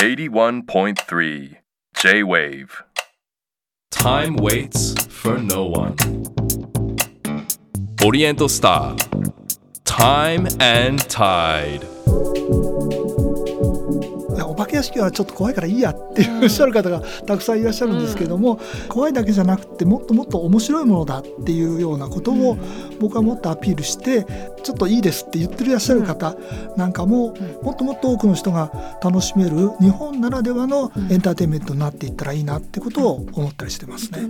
81.3 J-Wave Time waits for no one. Oriental Star. Time and Tide. 屋敷はちょっと怖いからいいやっていうおっしゃる方がたくさんいらっしゃるんですけども、怖いだけじゃなくてもっともっと面白いものだっていうようなことを僕はもっとアピールしてちょっといいですって言ってらっしゃる方なんかももっともっと多くの人が楽しめる日本ならではのエンターテインメントになっていったらいいなってことを思ったりしてますね。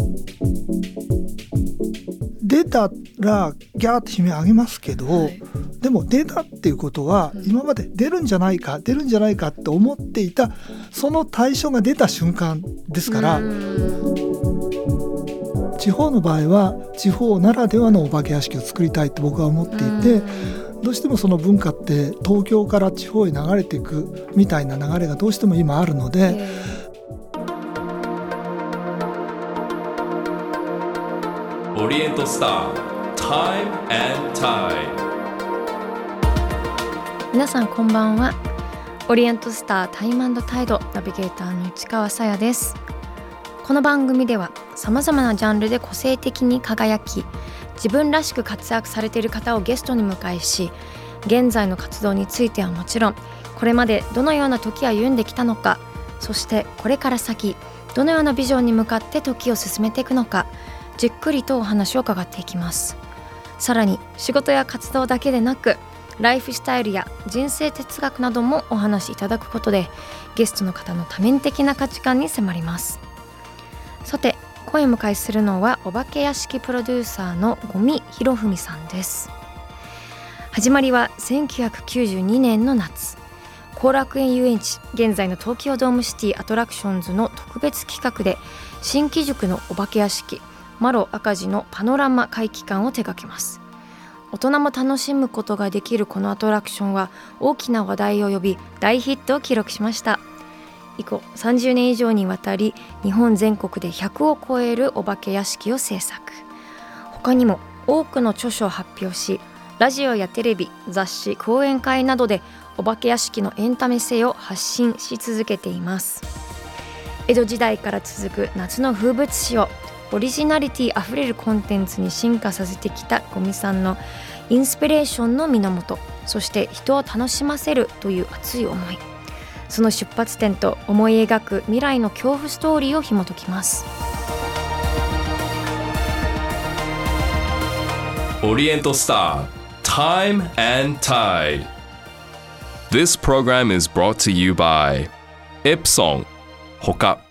出たらギャーって悲鳴あげますけど、でも出たっていうことは今まで出るんじゃないか出るんじゃないかって思っていたその対象が出た瞬間ですから地方の場合は地方ならではのお化け屋敷を作りたいって僕は思っていてどうしてもその文化って東京から地方へ流れていくみたいな流れがどうしても今あるので。Oriental Star. Time and Tide. 皆さんこんばんはオリエントスタータイムタイドナビゲーターの市川さやですこの番組ではさまざまなジャンルで個性的に輝き自分らしく活躍されている方をゲストに迎えし現在の活動についてはもちろんこれまでどのような時歩んできたのかそしてこれから先どのようなビジョンに向かって時を進めていくのかじっくりとお話を伺っていきます。さらに仕事や活動だけでなくライフスタイルや人生哲学などもお話しいただくことでゲストの方の多面的な価値観に迫ります。さて声を迎えするのはお化け屋敷プロデューサーの五味博文さんです。始まりは1992年の夏。後楽園遊園地現在の東京ドームシティアトラクションズの特別企画で新機塾のお化け屋敷マロ赤字のパノラマ会期間を手掛けます。大人も楽しむことができるこのアトラクションは大きな話題を呼び大ヒットを記録しました。以降30年以上にわたり日本全国で100を超えるお化け屋敷を制作。他にも多くの著書を発表しラジオやテレビ雑誌講演会などでお化け屋敷のエンタメ性を発信し続けています。江戸時代から続く夏の風物詩をオリジナリティあふれるコンテンツに進化させてきた五味さんのインスピレーションの源そして人を楽しませるという熱い思いその出発点と思い描く未来の恐怖ストーリーを紐解きます Oriental Star. Time and Tide. This program is brought to you by Ipsong. Hoka.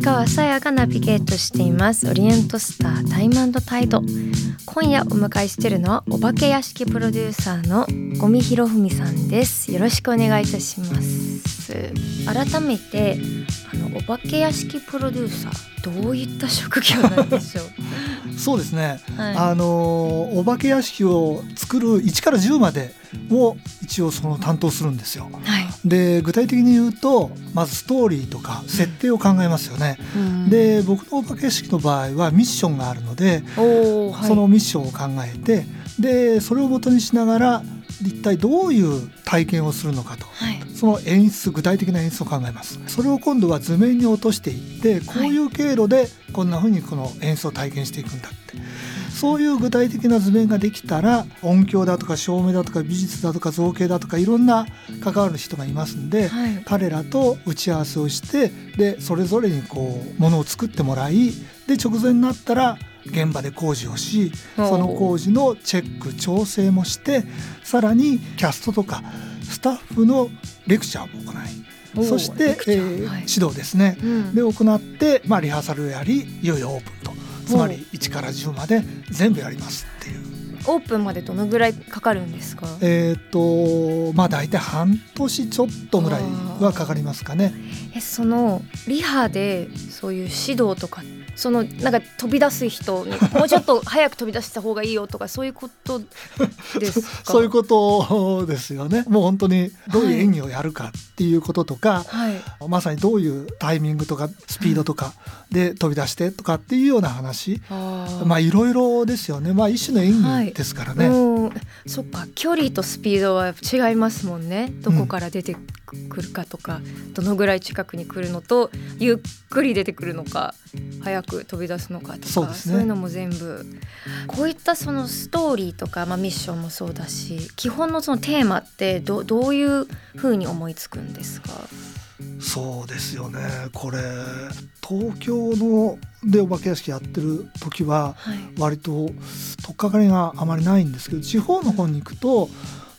市川さやがナビゲートしています。オリエントスタータイムタイド。今夜お迎えしているのはお化け屋敷プロデューサーの五味博文さんです。よろしくお願いいたします。改めてあのお化け屋敷プロデューサーどういった職業なんでしょう？そうですね、はい。あのお化け屋敷を作る1から10までを一応その担当するんですよ。はいで具体的に言うとまずストーリーとか設定を考えますよね。うん。で僕のお化け屋敷の場合はミッションがあるので、はい。そのミッションを考えてでそれを元にしながら一体どういう体験をするのかと。はい。その演出具体的な演出を考えます。それを今度は図面に落としていってこういう経路でこんな風にこの演出を体験していくんだってそういう具体的な図面ができたら音響だとか照明だとか美術だとか造形だとかいろんな関わる人がいますんで、はい。彼らと打ち合わせをしてでそれぞれにこうものを作ってもらいで直前になったら現場で工事をしその工事のチェック調整もしてさらにキャストとかスタッフのレクチャーも行いそしてえーはい。指導ですね、うん。で行って、まあ、リハーサルをやりいよいよオープン。とつまり1から10まで全部やりますっていう。オープンまでどのぐらいかかるんですか？えっ、とまあ大体半年ちょっとぐらいはかかりますかね。えそのリハでそういう指導とかっそのなんか飛び出す人にもうちょっと早く飛び出した方がいいよとかそういうことですか？そういうことですよね。もう本当にどういう演技をやるかっていうこととか、はい。まさにどういうタイミングとかスピードとかで飛び出してとかっていうような話、あー。まあいろいろですよね。まあ一種の演技ですからね。うん。そっか。距離とスピードは違いますもんね。どこから出てくるかとか、どのぐらい近くに来るのとゆっくり出てくるのか早く飛び出すのかとかそうね。いうのも全部。こういったそのストーリーとか、まあ、ミッションもそうだし基本のそのテーマってどどういうふうに思いつくんですか？そうですよね。これ東京のでお化け屋敷やってる時ははい。割と取っかかりがあまりないんですけど地方の方に行くと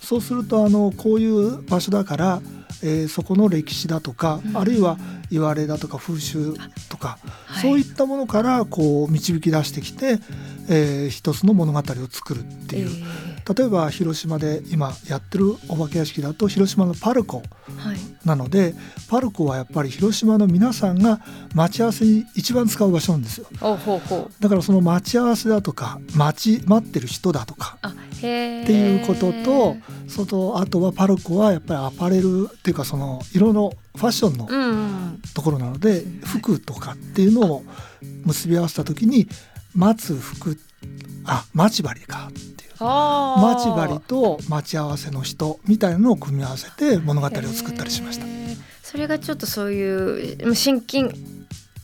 そうするとあのこういう場所だから、えーそこの歴史だとか、うん。あるいは言われだとか風習とか、はい。そういったものからこう導き出してきて、えー一つの物語を作るっていう。え例えば広島で今やってるお化け屋敷だと広島のパルコなのでパルコはやっぱり広島の皆さんが待ち合わせに一番使う場所なんですよ。だからその待ち合わせだとか待ち待ってる人だとかっていうこととそとあとはパルコはやっぱりアパレルっていうかその色のファッションのところなので服とかっていうのを結び合わせた時に待つ服あ待ち針か。っていう。待ち針と待ち合わせの人みたいなのを組み合わせて物語を作ったりしました。それがちょっとそういう親近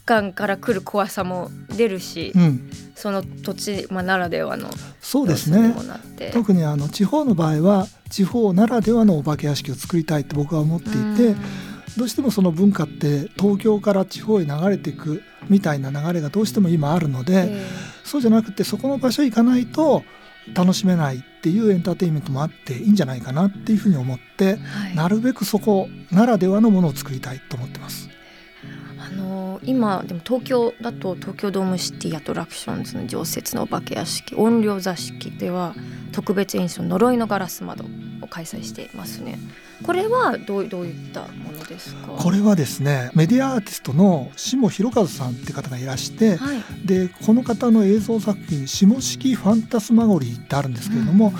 感から来る怖さも出るし、うん、その土地、まあ、ならではのそうですね。特にあの地方の場合は地方ならではのお化け屋敷を作りたいって僕は思っていてうんどうしてもその文化って東京から地方へ流れていくみたいな流れがどうしても今あるのでえそうじゃなくてそこの場所行かないと楽しめないっていうエンターテインメントもあっていいんじゃないかなっていうふうに思ってーはいなるべくそこならではのものを作りたいと思ってます。あのー今でも東京だと東京ドームシティアトラクションズの常設のお化け屋敷音量座敷では特別演奏呪いのガラス窓を開催していますね。これはどうどういったものですか？これはですねメディアアーティストの下博和さんって方がいらしてはい。でこの方の映像作品「下式ファンタスマゴリー」ってあるんですけれども、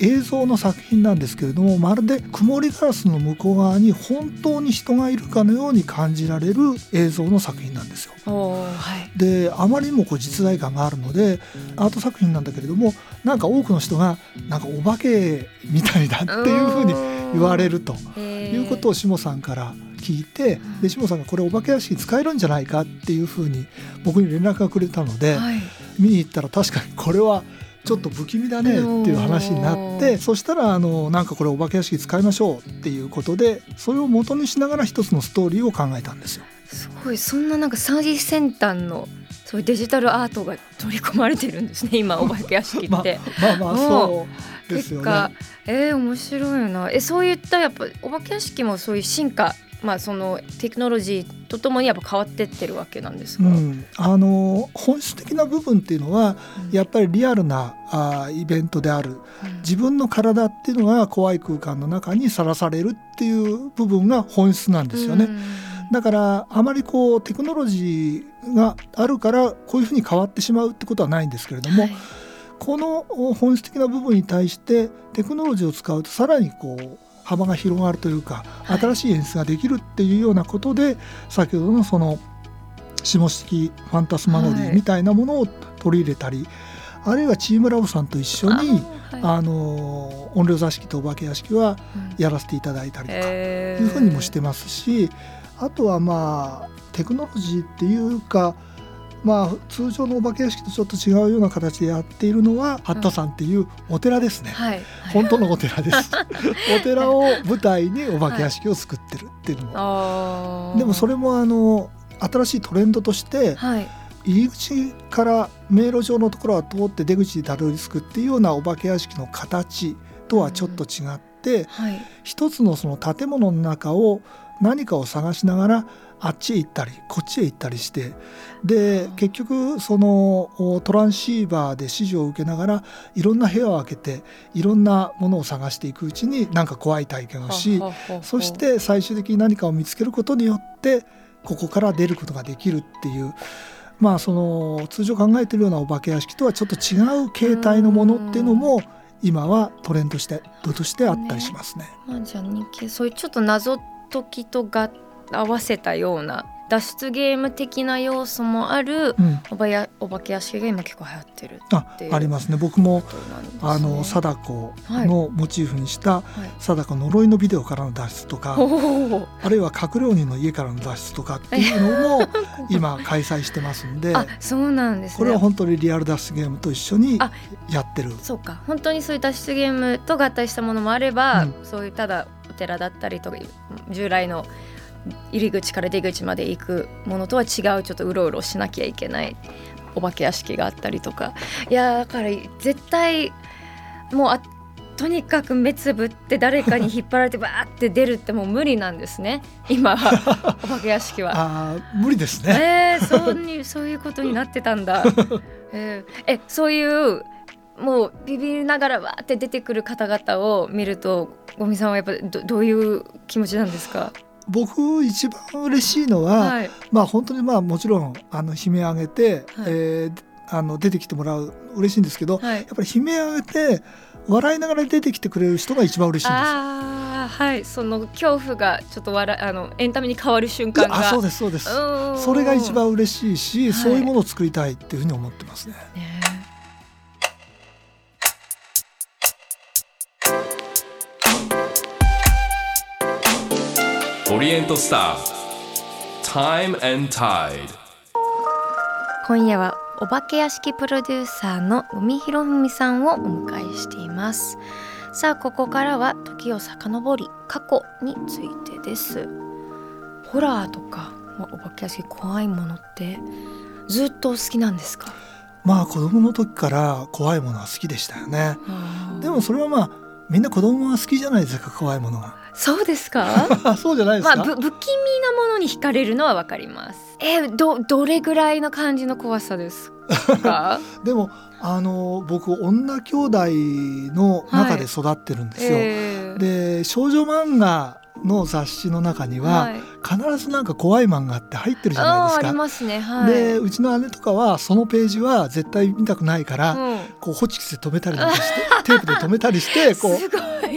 映像の作品なんですけれどもまるで曇りガラスの向こう側に本当に人がいるかのように感じられる映像の作品なんですよ。はい。であまりにもこう実在感があるのでアート作品なんだけれどもなんか多くの人がなんかお化けみたいだっていうふうに言われるということを下さんから聞いてで下さんがこれお化け屋敷使えるんじゃないかっていうふうに僕に連絡がくれたので、はい。見に行ったら確かにこれはちょっと不気味だねっていう話になってそしたらあのなんかこれお化け屋敷使いましょうっていうことでそれを元にしながら一つのストーリーを考えたんですよ。すごいそんななんか最先端のそういうデジタルアートが取り込まれてるんですね 今お化け屋敷まあって。まあまあそうですよ結果ね。えー、面白いなえそういったやっぱお化け屋敷もそういう進化まあそのテクノロジーとともにやっぱ変わってってるわけなんですか、うん、あの本質的な部分っていうのはうん。やっぱりリアルなあーイベントである。うん。自分の体っていうのが怖い空間の中にさらされるっていう部分が本質なんですよね。うん。だからあまりこうテクノロジーがあるからこういうふうに変わってしまうってことはないんですけれども、はい。この本質的な部分に対してテクノロジーを使うとさらにこう幅が広がるというか、はい。新しい演出ができるっていうようなことで先ほどのその下式ファンタスマゴリはい。ーみたいなものを取り入れたり、あるいはチームラボさんと一緒にあーはい。あの音量座敷とお化け屋敷はうん。やらせていただいたりとかえー。いうふうにもしてますしあとはまあテクノロジーっていうかまあ通常のお化け屋敷とちょっと違うような形でやっているのは八田山っていうお寺ですね。はい、はい本当のお寺です。お寺を舞台にお化け屋敷を作ってるっていうのも。あー。でもそれもあの新しいトレンドとしてはい。入り口から迷路上のところは通って出口にたどり着くっていうようなお化け屋敷の形とはちょっと違って、はい。一つのその建物の中を何かを探しながらあっちへ行ったりこっちへ行ったりしてで結局そのおトランシーバーで指示を受けながらいろんな部屋を開けていろんなものを探していくうちになんか怖い体験をしそして最終的に何かを見つけることによってここから出ることができるっていうまあその通常考えてるようなお化け屋敷とはちょっと違う形態のものっていうのも今はトレンドして度としてあったりしますね。まあ、じゃあ日記そういうちょっと謎解きとが合わせたような脱出ゲーム的な要素もあるうん、おばやお化け屋敷が今結構流行ってるあっていうありますね。僕もね。あの貞子のモチーフにしたはい。貞子呪いのビデオからの脱出とかおおあるいは閣僚人の家からの脱出とかっていうのも 今開催してますんであそうなんですね。これは本当にリアル脱出ゲームと一緒にあやってる。そうか。本当にそういう脱出ゲームと合体したものもあれば、うん。そういうただお寺だったりとか従来の入り口から出口まで行くものとは違うちょっとうろうろしなきゃいけないお化け屋敷があったりとかいやーだから絶対もうあとにかく目つぶって誰かに引っ張られてバーって出るってもう無理なんですね 今はお化け屋敷は。あー無理ですね。えー、そうにそういうことになってたんだ。えーえそういうもうビビりながらわーって出てくる方々を見るとゴミさんはやっぱどどういう気持ちなんですか？僕一番嬉しいのは、はい。まあ本当にまあもちろんあの悲鳴上げて、はいえーあの出てきてもらう嬉しいんですけど、はいやっぱり悲鳴上げて笑いながら出てきてくれる人が一番嬉しいんですよ。ああはいその恐怖がちょっと笑あのエンタメに変わる瞬間が。あそうですそうです。うんそれが一番嬉しいし、はいそういうものを作りたいっていうふうに思ってますね。ねオリエントスター。Time and Tide 今夜はお化け屋敷プロデューサーの海博文さんをお迎えしています。さあここからは時を遡り過去についてです。ホラーとかまあお化け屋敷怖いものってずっとお好きなんですか？まあ子供の時から怖いものは好きでしたよね。でもそれはまあみんな子供は好きじゃないですか怖いものが。そうですか？そうじゃないですか？まあぶ不気味なものに惹かれるのはわかりますえーどどれぐらいの感じの怖さですか？でもあの僕女兄弟の中で育ってるんですよ。えーで少女漫画の雑誌の中には、はい。必ずなんか怖い漫画って入ってるじゃないですか。ありますね。はい。でうちの姉とかはそのページは絶対見たくないから、うん。こうホチキスで止めたりなんかしてテープで止めたりしてこうい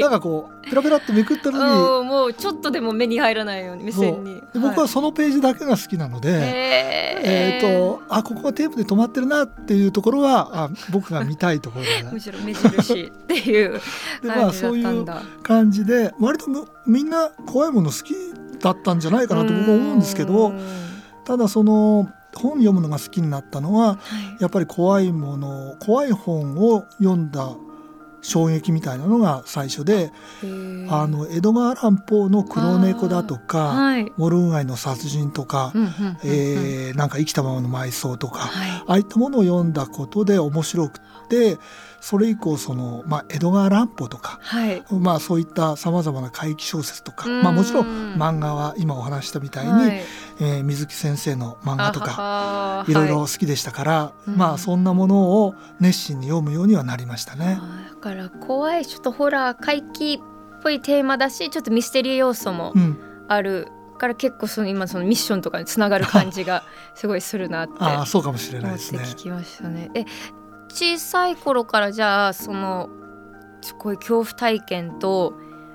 なんかこうペラペラってめくったのにうんもうちょっとでも目に入らないように目線に。で僕はそのページだけが好きなので、ええーとあここがテープで止まってるなっていうところはあ僕が見たいところだ むしろ目印っていうでまあそういう感じで割とむみんな怖いもの好きだったんじゃないかなと僕は思うんですけどうんただその本読むのが好きになったのははい。やっぱり怖いもの怖い本を読んだ衝撃みたいなのが最初で、あの江戸川乱歩の黒猫だとかはい。モルン街の殺人とか、うんうんうんうん。えーなんか生きたままの埋葬とか、はい。ああいったものを読んだことで面白くってそれ以降その、まあ、江戸川乱歩とか、はい。まあ、そういったさまざまな怪奇小説とか、うん。まあ、もちろん漫画は今お話ししたみたいに、はい。えー水木先生の漫画とかかい。ろいろ好きでしたから、うん。まあそんなものを熱心に読むようにはなりましたね。だから怖い。ちょっとホラー怪奇っぽいテーマだしちょっとミステリー要素もうん、あるから結構その今そのミッションとかにつながる感じがすごいするなって ああそうかもしれないですね。聞きましたね。え小さい頃からじゃあそのこういう恐怖体験と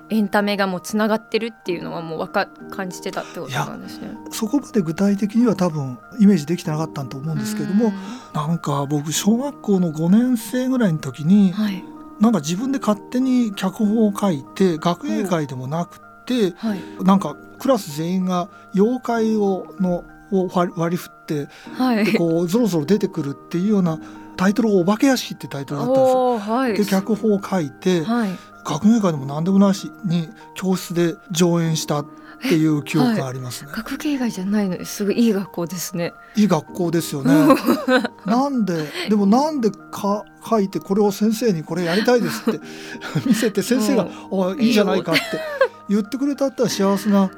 エンタメがもうつながってるっていうのはもうわか感じてたってことなんですね。そこまで具体的には多分イメージできてなかったと思うんですけれども、なんか僕小学校の5年生ぐらいの時にはいなんか自分で勝手に脚本を書いて学芸会でもなくてはいなんかクラス全員が妖怪をのを割り振ってはい。でこうゾロゾロ出てくるっていうようなタイトルが「お化け屋敷」ってタイトルだったんですよ。はい。で脚本を書いてはい。学芸会でも何でもなしに教室で上演したっていう記憶がありますね。学芸以外じゃないのですごいいい学校ですね。いい学校ですよね。なんででもなんでか書いてこれを先生にこれやりたいですって 見せて先生が「あいいじゃないか」って言ってくれたったら幸せな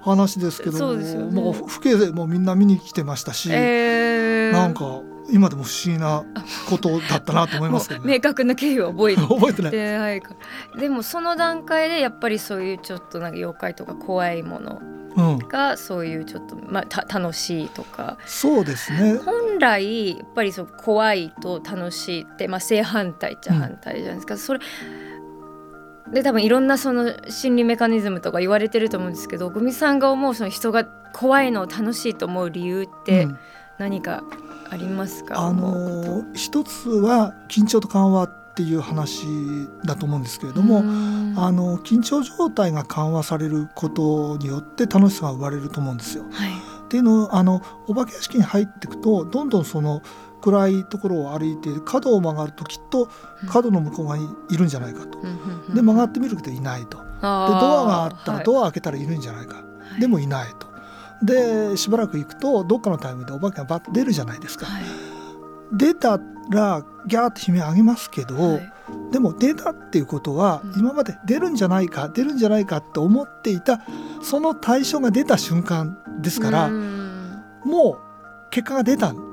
話ですけどそうですよねもう父兄でもみんな見に来てましたし、えー、なんか今でも不思議なことだったなと思いますけどね。明確な経緯を覚えて 覚えてない。ではい。かでもその段階でやっぱりそういうちょっとなんか妖怪とか怖いものうん、がそういうちょっと、まあ、た楽しいとか。そうですね。本本来やっぱりそう怖いと楽しいって、まあ、正反対っちゃ反対じゃないですか、それで多分いろんなその心理メカニズムとか言われてると思うんですけどグミさんが思うその人が怖いのを楽しいと思う理由ってうん。何かありますか、あの一つは緊張と緩和っていう話だと思うんですけれども、うんあの緊張状態が緩和されることによって楽しさが生まれると思うんですよ。はいっていうのをあのお化け屋敷に入っていくとどんどんその暗いところを歩いて角を曲がるときっと角の向こう側にいるんじゃないかと。で曲がってみるけどいないと。でドアがあったらドア開けたらいるんじゃないか。アでもいないと。でしばらく行くとどっかのタイミングでお化けがバッと出るじゃないですか。はい。出たらギャーって悲鳴上げますけど、はい。でも出たっていうことは、うん。今まで出るんじゃないか出るんじゃないかって思っていたその対象が出た瞬間ですから、うん。もう結果が出たうん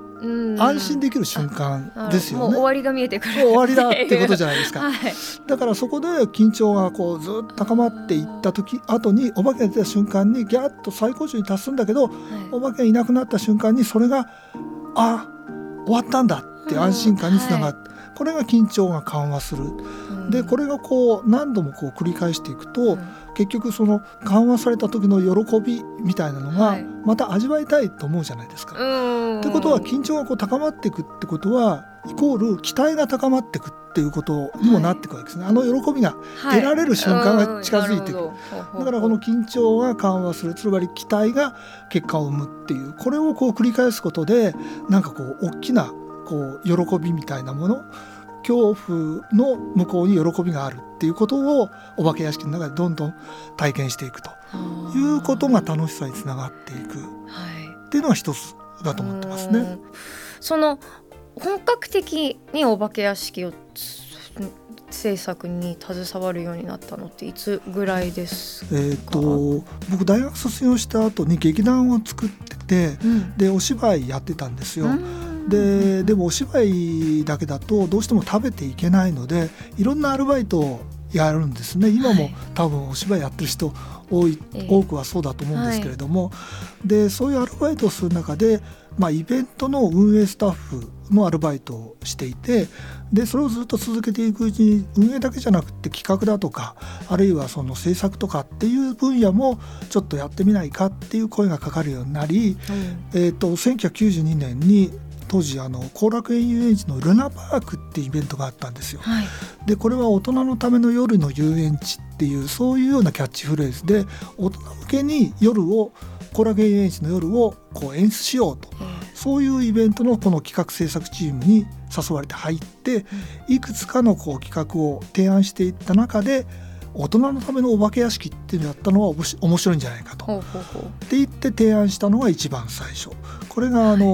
安心できる瞬間ですよね。もう終わりが見えてくる終わりだってことじゃないですか。はい。だからそこで緊張がこうずっと高まっていった時後にお化けが出た瞬間にギャッと最高潮に達するんだけどお化けがいなくなった瞬間にそれがあ終わったんだって安心感につながって、これが緊張が緩和する。でこれがこう何度もこう繰り返していくと、結局その緩和された時の喜びみたいなのがはい。また味わいたいと思うじゃないですか。うん。ってことは緊張がこう高まっていくってことはイコール期待が高まっていくっていうことにもなっていくわけですね。あの喜びがはい。得られる瞬間が近づいてく。るうんなるほど。だからこの緊張が緩和する。つまり期待が結果を生むっていう。これをこう繰り返すことでなんかこう大きなこう喜びみたいなもの恐怖の向こうに喜びがあるっていうことをお化け屋敷の中でどんどん体験していくと。いうことが楽しさにつながっていく。はい。っていうのが一つだと思ってますね。うん。その本格的にお化け屋敷をつ制作に携わるようになったのっていつぐらいですか、えー、と僕大学卒業した後に劇団を作っててうん。でお芝居やってたんですよ。うんででもお芝居だけだとどうしても食べていけないのでいろんなアルバイトをやるんですね。今もはい。多分お芝居やってる人多い、ええ。多くはそうだと思うんですけれども、でそういうアルバイトをする中で、まあ、イベントの運営スタッフのアルバイトをしていてでそれをずっと続けていくうちに運営だけじゃなくて企画だとかあるいはその制作とかっていう分野もちょっとやってみないかっていう声がかかるようになり、えー、と1992年に当時あの後楽園遊園地のルナパークっていうイベントがあったんですよ。はいでこれは大人のための夜の遊園地っていうそういうようなキャッチフレーズで大人向けに夜を後楽園遊園地の夜をこう演出しようとえそういうイベントのこの企画制作チームに誘われて入っていくつかのこう企画を提案していった中で大人のためのお化け屋敷っていうのをやったのはおもし面白いんじゃないかと。ほうほうほうって言って提案したのが一番最初これがあの、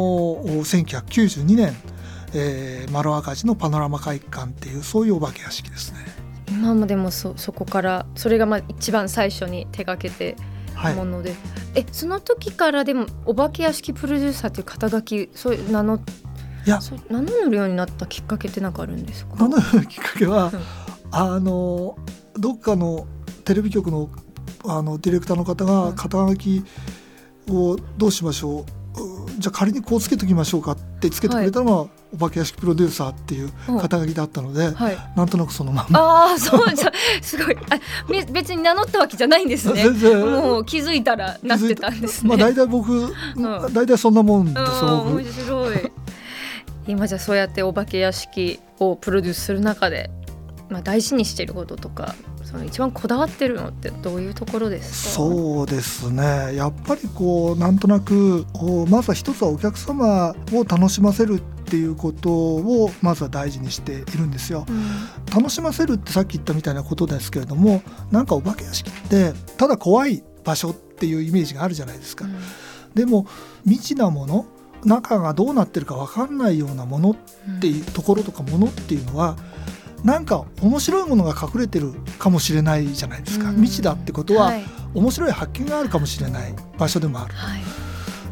1992年、えー、丸赤字のパノラマ会館っていうそういうお化け屋敷ですね。今までもそそこからそれがまあ一番最初に手掛けてはい。もので、えその時からでもお化け屋敷プロデューサーっていう肩書きそういう名乗いや。そう名乗るようになったきっかけって何かあるんですか？名乗るきっかけは、うん。あのどっかのテレビ局のあのディレクターの方うん。が肩書きをどうしましょう、うじゃあ仮にこうつけときましょうかってつけてくれたのが、お化け屋敷プロデューサーっていう肩書きだったので、はい。なんとなくそのまんま。ああそうじゃすごい。あめ別に名乗ったわけじゃないんですね。全然。もう気づいたらなってたんですね。まあ大体僕、大体そんなもんです面白い。今じゃそうやってお化け屋敷をプロデュースする中で、まあ、大事にしていることとかその一番こだわってるのってどういうところですか？そうですね。やっぱりこうなんとなくこうまずは一つはお客様を楽しませるっていうことをまずは大事にしているんですよ。うん。楽しませるってさっき言ったみたいなことですけれどもなんかお化け屋敷ってただ怖い場所っていうイメージがあるじゃないですか。でも未知なもの中がどうなってるか分かんないようなものっていうところとかものっていうのはなんか面白いものが隠れてるかもしれないじゃないですか。うん未知だってことは、はい面白い発見があるかもしれない場所でもある。はい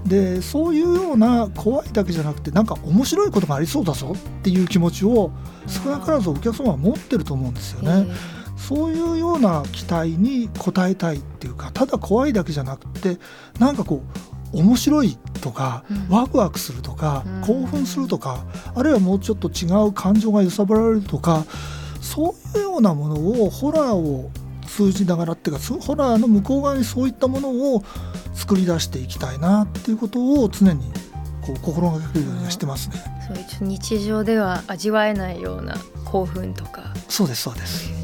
でそういうような怖いだけじゃなくてなんか面白いことがありそうだぞっていう気持ちを少なからずお客様は持ってると思うんですよね。そういうような期待に応えたいっていうかただ怖いだけじゃなくてなんかこう面白いとか、うんワクワクするとか、うん興奮するとかあるいはもうちょっと違う感情が揺さぶられるとかそういうようなものをホラーを通じながらっていうかホラーの向こう側にそういったものを作り出していきたいなっていうことを常にこう心がけるようにはしてますね。そう日常では味わえないような興奮とかそうですそうです。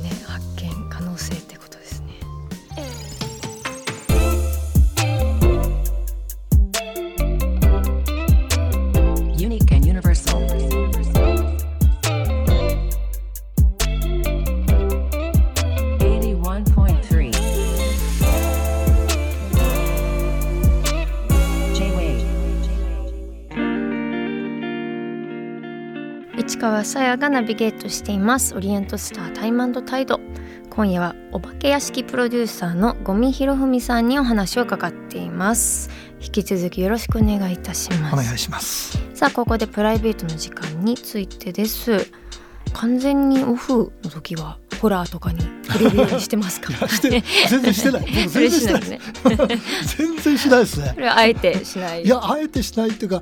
川さやがナビゲートしています。オリエントスタータイムタイド。今夜はお化け屋敷プロデューサーの五味博文さんにお話を伺っています。引き続きよろしくお願いいたします。お願いします。さあここでプライベートの時間についてです。完全にオフの時はホラーとかに触れるようにしてますか？全然してない。僕全然してないしないね。全然しないです。ねあえてしないいやあえてしないっていうか、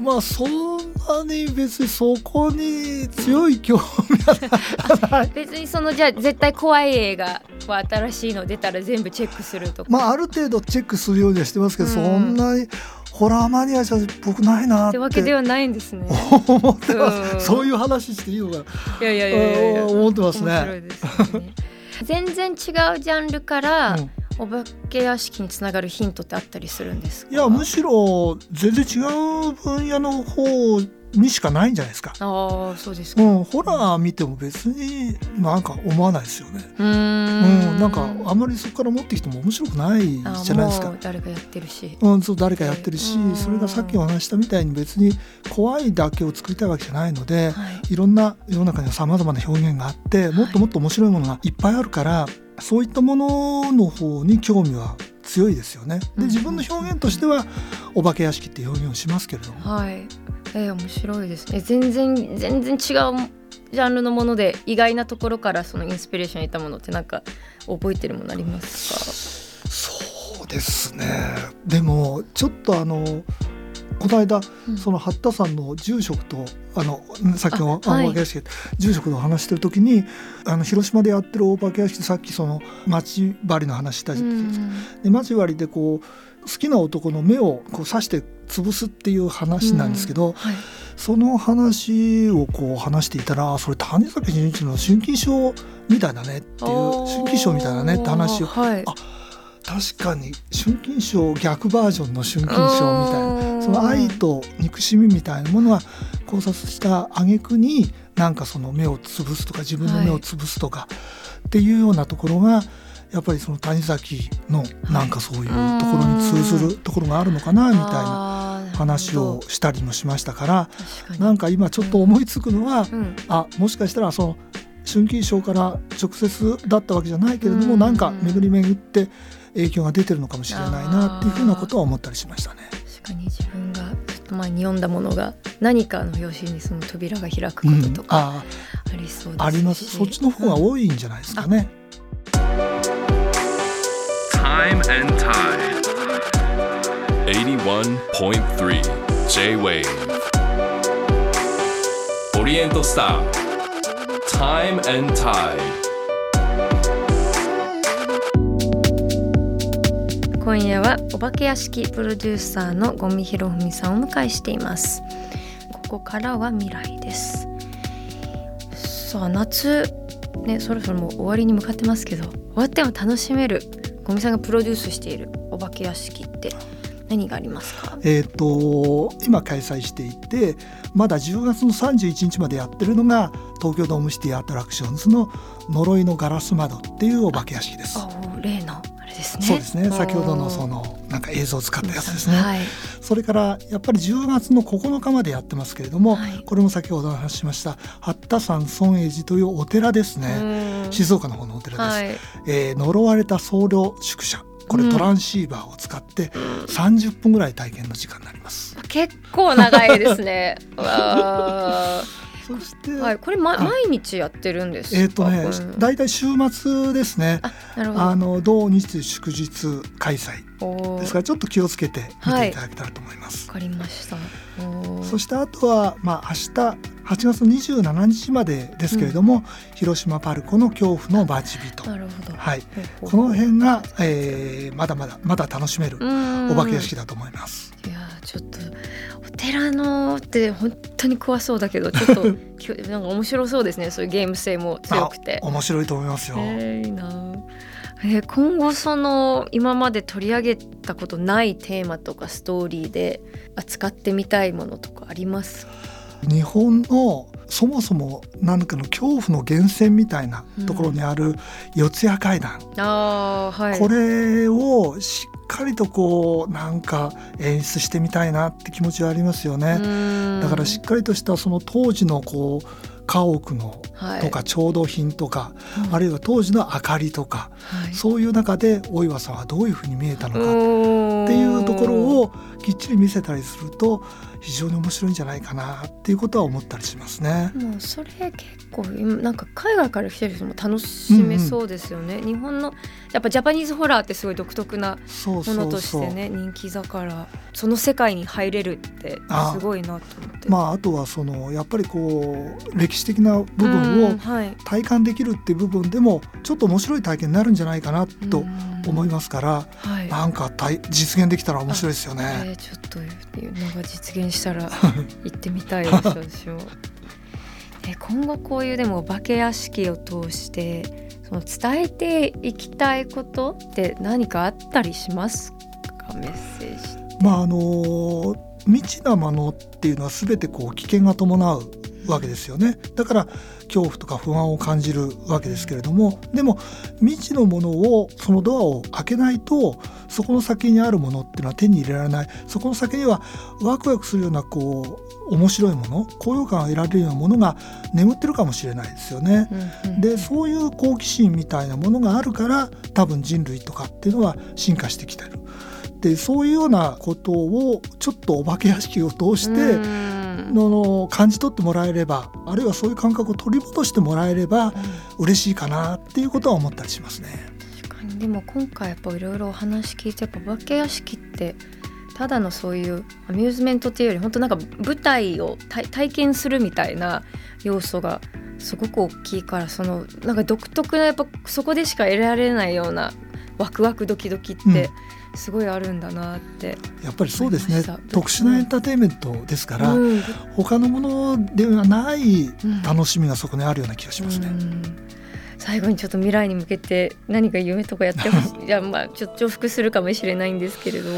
まあそんなに別にそこに強い興味はない。別にそのじゃあ絶対怖い映画は新しいの出たら全部チェックするとか、まあある程度チェックするようにはしてますけど、うん。そんなにホラーマニアじゃ僕ないなっっててわけではないんですね。思ってます、うんそういう話していいのかいやいやいやいや思ってますね。ね。全然違うジャンルから、うんお化け屋敷につながるヒントってあったりするんですか？いやむしろ全然違う分野の方にしかないんじゃないですか。ああそうですか。うん、ホラー見ても別になんか思わないですよね。うーんうん、なんかあんまりそこから持ってきても面白くないじあゃないですか。誰かやってるし。うん、そう誰かやってるしうんそれがさっきお話ししたみたいに別に怖いだけを作りたいわけじゃないのではい。いろんな世の中にはさまざまな表現があってもっともっと面白いものがいっぱいあるからそういったものの方に興味は強いですよね。うんで自分の表現としてはお化け屋敷って表現をしますけれども。はい。えー、面白いですね。全然全然違うジャンルのもので意外なところからそのインスピレーションを得たものってなんか覚えてるものありますそうですねでもちょっとあのこの間、うんその八田さんの住職とあのさっきのあはいお化け屋敷、住職と話してる時にあの広島でやってるお化け屋敷さっきその町張りの話したか。じゃないですか。うんで町張りでこう好きな男の目をこう刺して潰すっていう話なんですけど、はい。その話をこう話していたらあそれ谷崎潤一の春金賞みたいだねっていう春金賞みたいだねって話をはい。あ確かに春金賞逆バージョンの春金賞みたいなその愛と憎しみみたいなものは考察した挙句になんかその目を潰すとか自分の目を潰すとかっていうようなところがやっぱりその谷崎のなんかそういうところに通ずるところがあるのかなみたいなな話をしたりもしましたからなんか今ちょっと思いつくのはうん。あもしかしたらその春金賞から直接だったわけじゃないけれども、うん。なんか巡り巡って影響が出てるのかもしれないなっていうふうなことは思ったりしましたね。確かに自分がちょっと前に読んだものが何かの表紙にその扉が開くうんことと、かあありそうですし、ああります。そっちの方が多いんじゃないですかね。Time and Tide. 81.3 J-Wave オリエントスター Time and Tide. 今夜はお化け屋敷プロデューサーの五味博文さんをお迎えしています。ここからは未来です。さあ夏。ねそろそろもう終わりに向かってますけど終わっても楽しめる五味さんがプロデュースしているお化け屋敷って何がありますか？えー、と今開催していてまだ10月の31日までやってるのが東京ドームシティアトラクションズの「呪いのガラス窓」っていうお化け屋敷です。あ例のですね。そうですね。先ほどのそのなんか映像を使ったやつですね。はい。それからやっぱり10月の9日までやってますけれども、はい。これも先ほどお話ししました八田山尊永寺というお寺ですね、うん。静岡の方のお寺です、はい。えー呪われた僧侶宿舎。これうん。トランシーバーを使って30分ぐらい体験の時間になります、結構長いですね そそして、はい、これ、ま、はい毎日やってるんですか？えっ、とねうんだいたい週末ですねあ、なるほど。あの同日祝日開催ですからちょっと気をつけて見ていただけたらと思います。わかりました。そしてあとは、まあ、明日8月27日までですけれども、広島パルコの恐怖の待ち人、なるほど。はい、この辺が、えーまだまだまだ楽しめるうんお化け屋敷だと思います。いやーちょっとお寺のって本当に怖そうだけどちょっとなんか面白そうですね。そういうゲーム性も強くて。あ。面白いと思いますよ。えー、いいな。ーえー今後その今まで取り上げたことないテーマとかストーリーで扱ってみたいものとかあります？日本のそもそも何かの恐怖の源泉みたいなところにある四谷怪談、あーはい。これをしっかりとこうなんか演出してみたいなって気持ちはありますよね。だからしっかりとしたその当時のこう家屋のはい。とか調度品とか、うん。あるいは当時の明かりとか、はい。そういう中で大岩さんはどういうふうに見えたのかっっていうところをきっちり見せたりすると非常に面白いんじゃないかなっていうことは思ったりしますね。もうそれ結構今なんか海外から来てる人も楽しめそうですよね、日本のやっぱジャパニーズホラーってすごい独特なものとし。てね人気だからその世界に入れるってあすごいなと思ってまああとはそのやっぱりこう歴史的な部分を体感できるっていう部分でもちょっと面白い体験になるんじゃないかなとうん思いますから、はいなんか体実現できたら面白いですよね。えーちょっとなんか実現したら 行ってみたいです私も。え今後こういうでもお化け屋敷を通してその伝えていきたいことって何かあったりしますか？メッセージ。まああの未知なものっていうのは全てこう危険が伴うわけですよね。だから恐怖とか不安を感じるわけですけれども。でも未知のものをそのドアを開けないとそこの先にあるものっていうのは手に入れられない。そこの先にはワクワクするようなこう面白いもの高揚感を得られるようなものが眠ってるかもしれないですよね。でそういう好奇心みたいなものがあるから多分人類とかっていうのは進化してきてる。でそういうようなことをちょっとお化け屋敷を通して、のの感じ取ってもらえればあるいはそういう感覚を取り戻してもらえれば嬉しいかなっていうことは思ったりしますね。確かにでも今回やっぱいろいろお話聞いてやっぱお化け屋敷ってただのそういうアミューズメントっていうより本当なんか舞台を体体験するみたいな要素がすごく大きいからそのなんか独特なやっぱそこでしか得られないようなワクワクドキドキってすごいあるんだなって、やっぱりそうですね。特殊なエンターテインメントですから、うん。他のものではないうん楽しみがそこにあるような気がしますね。うん最後にちょっと未来に向けて何か夢とかやってほしい。いやまあちょっと重複するかもしれないんですけれど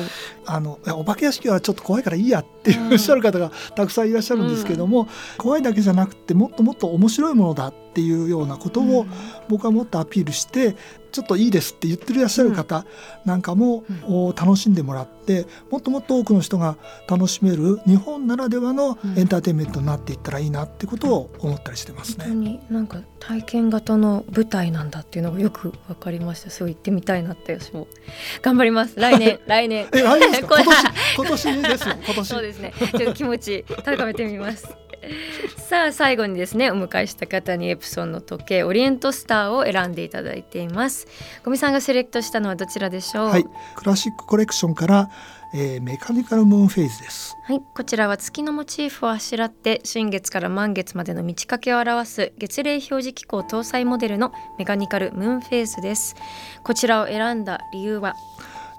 あのお化け屋敷はちょっと怖いからいいやっておっしゃる方がたくさんいらっしゃるんですけども、怖いだけじゃなくてもっともっと面白いものだっていうようなことを僕はもっとアピールしてちょっといいですって言ってらっしゃる方なんかも、お楽しんでもらってもっともっと多くの人が楽しめる日本ならではのエンターテインメントになっていったらいいなってことを思ったりしてます本当ね。になんか体験型の舞台なんだっていうのがよく分かりました。すごい行ってみたいなって私も。頑張ります。来年 来年。今年今年ですよ。今年。そうですね。ちょっと気持ち高めてみます さあ最後にですねお迎えした方にエプソンの時計オリエントスターを選んでいただいています。ゴミさんがセレクトしたのはどちらでしょう？はい、クラシックコレクションから、えーメカニカルムーンフェイズです。はい、こちらは月のモチーフをあしらって新月から満月までの満ち欠けを表す月齢表示機構搭載モデルのメカニカルムーンフェイスです。こちらを選んだ理由は？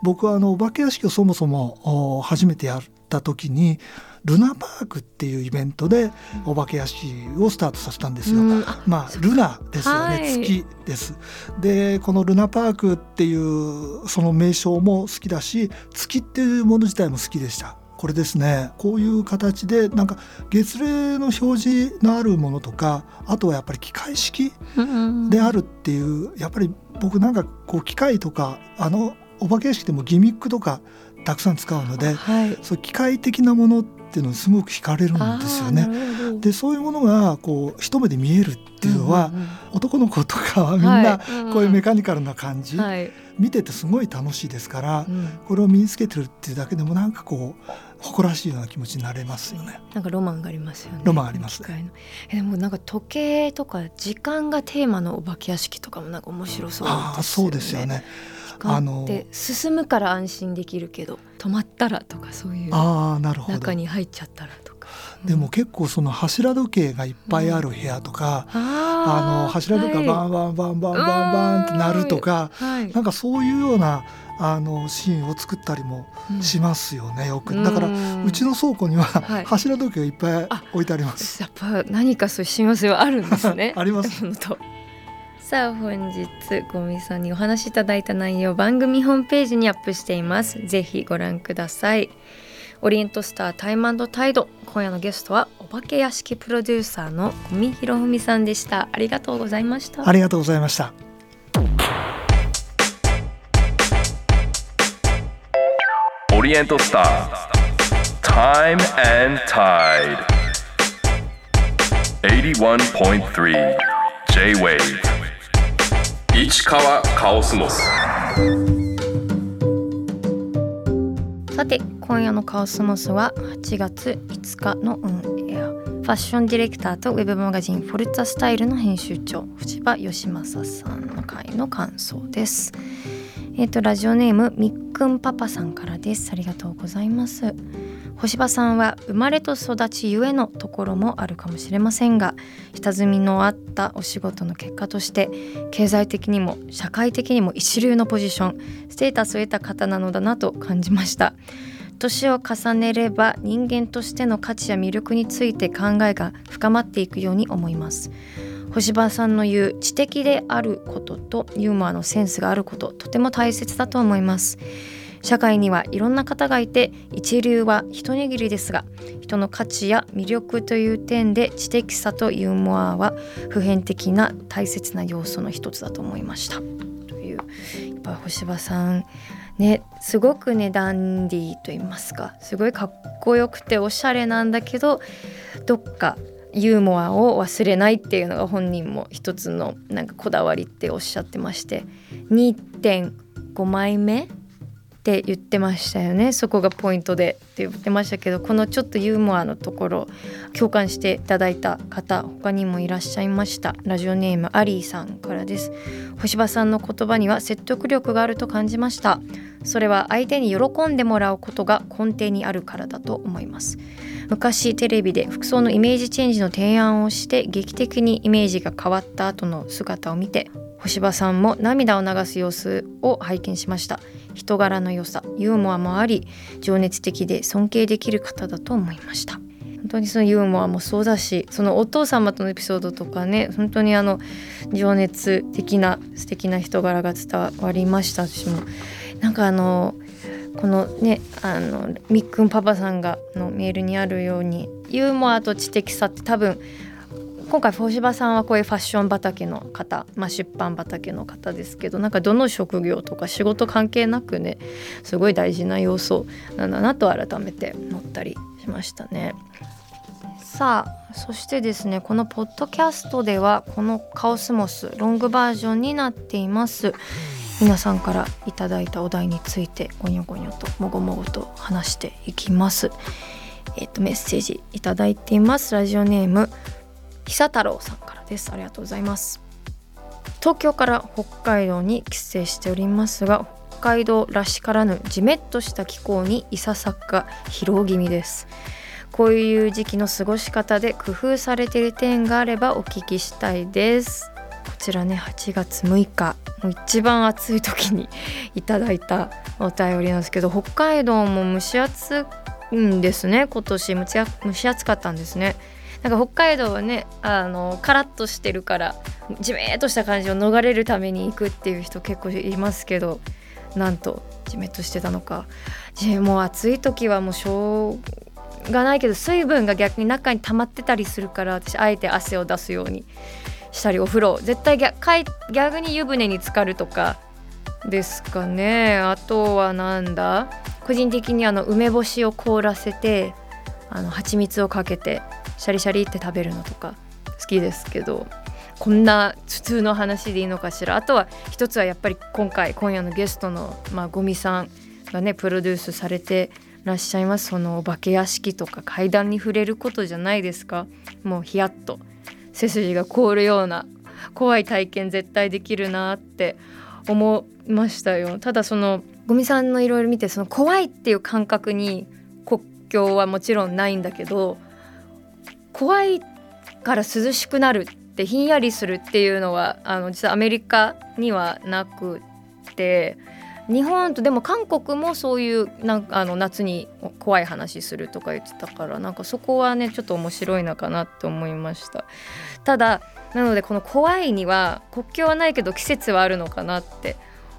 僕はあのお化け屋敷をそもそもお初めてやった時にルナパークっていうイベントでお化け屋敷をスタートさせたんですよ。うんあまあルナですよね、はい月です。でこのルナパークっていうその名称も好きだし月っていうもの自体も好きでした。これですねこういう形でなんか月齢の表示のあるものとかあとはやっぱり機械式であるっていうやっぱり僕なんかこう機械とかあのお化け屋敷でもギミックとかたくさん使うのではいそう機械的なものっていうのにすごく惹かれるんですよね。でそういうものがこう一目で見えるっていうのは、うんうん男の子とかはみんはないこういうメカニカルな感じ、はい、見ててすごい楽しいですから、うんこれを身につけてるっていうだけでもなんかこう誇らしいような気持ちになれますよね。なんかロマンがありますよね。ロマンありますねえでもなんか時計とか時間がテーマのお化け屋敷とかもなんか面白そうですよね。ああそうですよね。時間って進むから安心できるけど止まったらとかそういうああなるほど中。に入っちゃったらとか。でも結構その柱時計がいっぱいある部屋とか、ああの柱時計がバンバンバンバンバンバンって鳴るとか、はいなんかそういうようなあのシーンを作ったりもしますよねよく。だからうちのの倉庫にははい柱時計がいっぱいあ置いてあります。やっぱ何かそういう親和性はあるんですね。あります本当さあ本日ゴミさんにお話しいただいた内容番組ホームページにアップしています。ぜひご覧ください。オリエントスタータイムタイド今夜のゲストはお化け屋敷プロデューサーの五味博文さんでした。ありがとうございました。ありがとうございました。オリエントスター Time and Tide 81.3 J-Wave 市川カオスモス。さて今夜のカオスモスは8月5日のオンエア。ファッションディレクターとウェブマガジンフォルツァスタイルの編集長藤場義正さんの回の感想です。えっ、とラジオネームみっくんパパさんからです。ありがとうございます。星葉さんは生まれと育ちゆえのところもあるかもしれませんが下積みのあったお仕事の結果として経済的にも社会的にも一流のポジションステータスを得た方なのだなと感じました。年を重ねれば人間としての価値や魅力について考えが深まっていくように思います。星葉さんの言う知的であることとユーモアのセンスがあることとても大切だと思います。社会にはいろんな方がいて一流は一握りですが人の価値や魅力という点で知的さとユーモアは普遍的な大切な要素の一つだと思いました。というやっぱ星葉さんねすごくねダンディーと言いますかすごいかっこよくておしゃれなんだけどどっかユーモアを忘れないっていうのが本人も一つのなんかこだわりっておっしゃってまして2.5枚目って言ってましたよね。そこがポイントでって言ってましたけどこのちょっとユーモアのところ共感していただいた方他にもいらっしゃいました。ラジオネームアリーさんからです。星葉さんの言葉には説得力があると感じました。それは相手に喜んでもらうことが根底にあるからだと思います。昔テレビで服装のイメージチェンジの提案をして劇的にイメージが変わった後の姿を見て星葉さんも涙を流す様子を拝見しました。人柄の良さユーモアもあり情熱的で尊敬できる方だと思いました。本当にそのユーモアもそうだしそのお父様とのエピソードとかね本当にあの情熱的な素敵な人柄が伝わりました私もなんかあのこのねあのみっくんパパさんがのメールにあるようにユーモアと知的さって多分今回星葉さんはこういうファッション畑の方、まあ、出版畑の方ですけどなんかどの職業とか仕事関係なくねすごい大事な要素なんだなと改めて思ったりしましたね。さあそしてですねこのポッドキャストではこのカオスモスロングバージョンになっています皆さんからいただいたお題についてゴニョゴニョともごもごと話していきます。えっ、とメッセージいただいています。ラジオネーム久太郎さんからです。ありがとうございます。東京から北海道に帰省しておりますが北海道らしからぬジメッとした気候にいささか疲労気味です。こういう時期の過ごし方で工夫されている点があればお聞きしたいです。こちらね8月6日。一番暑い時にいただいたお便りなんですけど北海道も蒸し暑いんですね。今年蒸し蒸し暑かったんですね。なんか北海道はねあのカラッとしてるからじめっとした感じを逃れるために行くっていう人結構いますけどなんとじめっとしてたのか。もう暑い時はもうしょうがないけど水分が逆に中に溜まってたりするから私あえて汗を出すようにしたりお風呂。絶対逆に湯船に浸かるとかですかね。あとはなんだ？個人的にあの梅干しを凍らせてあの蜂蜜をかけてシャリシャリって食べるのとか好きですけど。こんな普通の話でいいのかしら。あとは一つはやっぱり今回今夜のゲストの、まあ、ゴミさんがねプロデュースされてらっしゃいますそのお化け屋敷とか階段に触れることじゃないですか。もうヒヤッと。背筋が凍るような怖い体験絶対できるなって思いましたよ。ただそのゴミさんのいろいろ見てその怖いっていう感覚に国境はもちろんないんだけど怖いから涼しくなるってひんやりするっていうのはあの実はアメリカにはなくて日本とでも韓国もそういうなんかあの夏に怖い話するとか言ってたからなんかそこはねちょっと面白いのかなって思いました。ただなのでこの怖いには国境はないけど季節はあるのかなって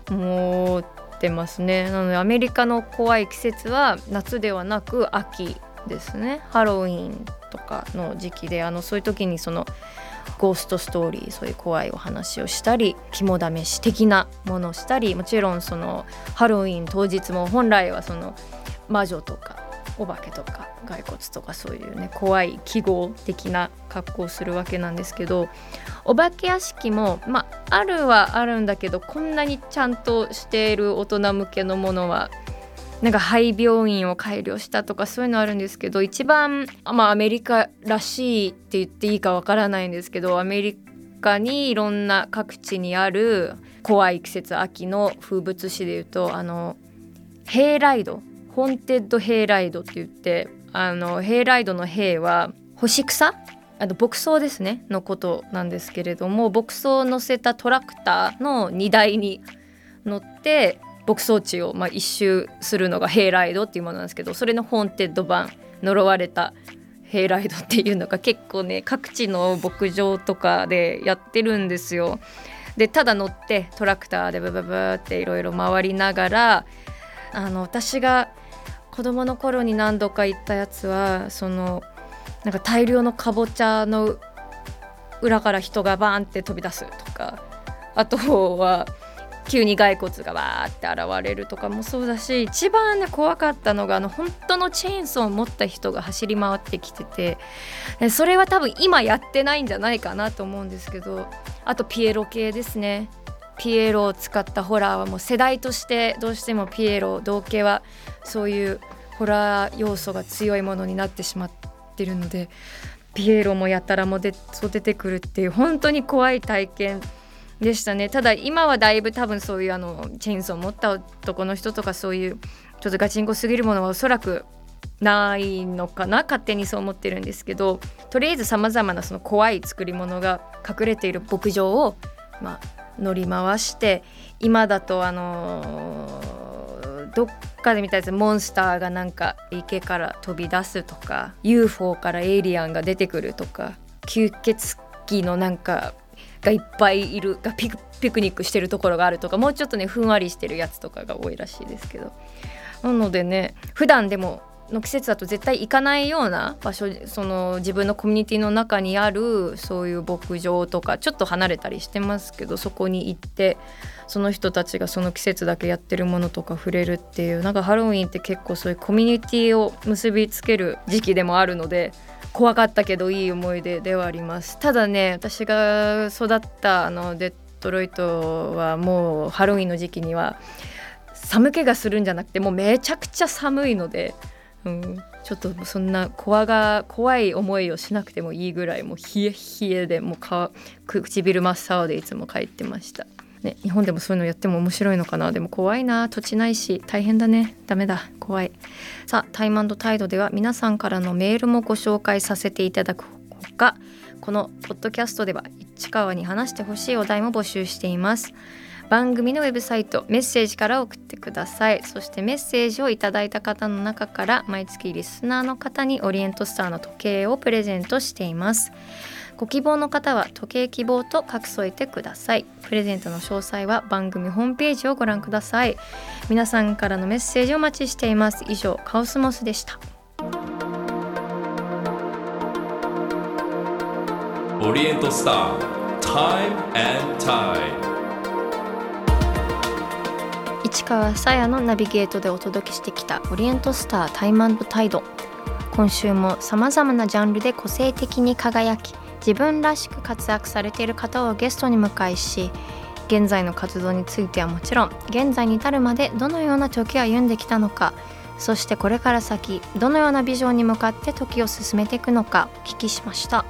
思ってますね。なのでアメリカの怖い季節は夏ではなく秋ですねハロウィンとかの時期であのそういう時にそのゴーストストーリーそういう怖いお話をしたり肝試し的なものをしたりもちろんそのハロウィン当日も本来はその魔女とかお化けとか骸骨とかそういうね怖い記号的な格好をするわけなんですけどお化け屋敷もまああるはあるんだけどこんなにちゃんとしている大人向けのものはなんか肺病院を改良したとかそういうのあるんですけど一番、まあ、アメリカらしいって言っていいかわからないんですけどアメリカにいろんな各地にある怖い季節秋の風物詩でいうとあの hayride haunted hayride って言ってあのヘイライドの hay は干し草？あの牧草ですねのことなんですけれども牧草を乗せたトラクターの荷台に乗って牧草地をまあ一周するのが hayride っていうものなんですけどそれの haunted 版呪われた hayride っていうのが結構ね各地の牧場とかでやってるんですよ。でただ乗ってトラクターでブブブっていろいろ回りながらあの私が子供の頃に何度か行ったやつはそのなんか大量のかぼちゃの裏から人がバーンって飛び出すとかあとは急に骸骨がわーって現れるとかもそうだし一番ね怖かったのがあの本当のチェーンソーを持った人が走り回ってきててそれは多分今やってないんじゃないかなと思うんですけどあとピエロ系ですね。ピエロを使ったホラーはもう世代としてどうしてもピエロ同系はそういうホラー要素が強いものになってしまってるのでピエロもやたらもで出てくるっていう本当に怖い体験でしたね。ただ今はだいぶ多分そういうあのチェーンソーを持った男の人とかそういうちょっとガチンコすぎるものはおそらくないのかな？勝手にそう思ってるんですけどとりあえずさまざまなその怖い作り物が隠れている牧場を、まあ、乗り回して今だとあのーどっかで見たやつモンスターがなんか池から飛び出すとか UFO からエイリアンが出てくるとか吸血鬼のなんかがいっぱいいるがピクニックしてるところがあるとかもうちょっとねふんわりしてるやつとかが多いらしいですけど。なのでね普段でもの季節だと絶対行かないような場所その自分のコミュニティの中にあるそういう牧場とかちょっと離れたりしてますけどそこに行ってその人たちがその季節だけやってるものとか触れるっていうなんかハロウィンって結構そういうコミュニティを結びつける時期でもあるので怖かったけどいい思い出ではありますただね私が育ったあのデトロイトはもうハロウィンの時期には寒気がするんじゃなくてもうめちゃくちゃ寒いので、うん、ちょっとそんな怖が怖い思いをしなくてもいいぐらいもう冷え冷えでもうか唇真っ青でいつも帰ってました。ね、日本でもそういうのやっても面白いのかな。でも怖いな。土地ないし大変だね。ダメだ。怖い。さあタイムタイドでは皆さんからのメールもご紹介させていただくほかこのポッドキャストでは市川に話してほしいお題も募集しています。番組のウェブサイトメッセージから送ってください。そしてメッセージをいただいた方の中から毎月リスナーの方にオリエントスターの時計をプレゼントしています。ご希望の方は時計希望と書き添えてください。プレゼントの詳細は番組ホームページをご覧ください。皆さんからのメッセージをお待ちしています。以上カオスモスでした。オリエントスター Time and Tide 市川さやのナビゲートでお届けしてきたオリエントスタータイムタイド今週もさまざまなジャンルで個性的に輝き自分らしく活躍されている方をゲストに迎えし現在の活動についてはもちろん現在に至るまでどのような時を歩んできたのかそしてこれから先どのようなビジョンに向かって時を進めていくのかお聞きしました。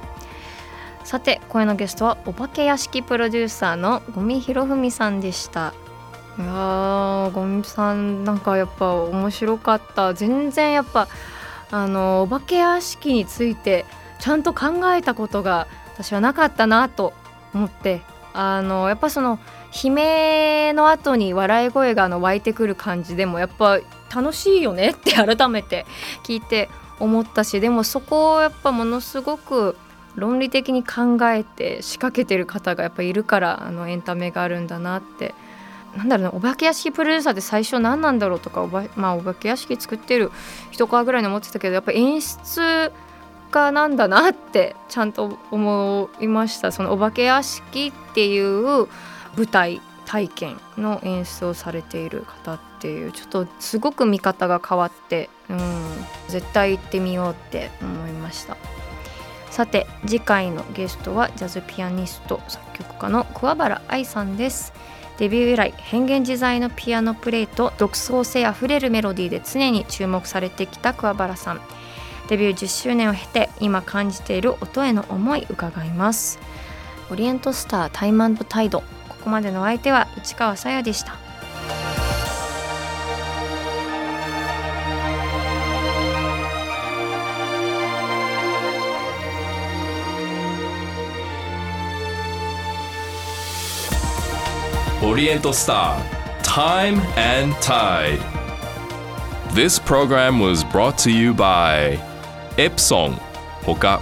さて今夜のゲストはお化け屋敷プロデューサーの五味博文さんでした。いやー五味さんなんかやっぱ面白かった。全然やっぱあのお化け屋敷についてちゃんと考えたことが私はなかったなと思ってあのやっぱその悲鳴の後に笑い声があの湧いてくる感じでもやっぱ楽しいよねって改めて 聞いて思ったしでもそこをやっぱものすごく論理的に考えて仕掛けてる方がやっぱいるからあのエンタメがあるんだなって。なんだろうなお化け屋敷プロデューサーって最初何なんだろうとかおば,、まあ、お化け屋敷作ってる人かぐらいに思ってたけどやっぱ演出家なんだなってちゃんと思いました。そのお化け屋敷っていう舞台体験の演出をされている方っていうちょっとすごく見方が変わって、うん、絶対行ってみようって思いました。さて次回のゲストはジャズピアニスト作曲家の桑原愛さんです。デビュー以来変幻自在のピアノプレイと独創性あふれるメロディーで常に注目されてきた桑原さん。デビュー10周年を経て今感じている音への思い伺います。オリエントスタータイムタイドここまでのお相手は市川さやでした。オリエントスター Time and Tide This program was brought to you by エプソン。他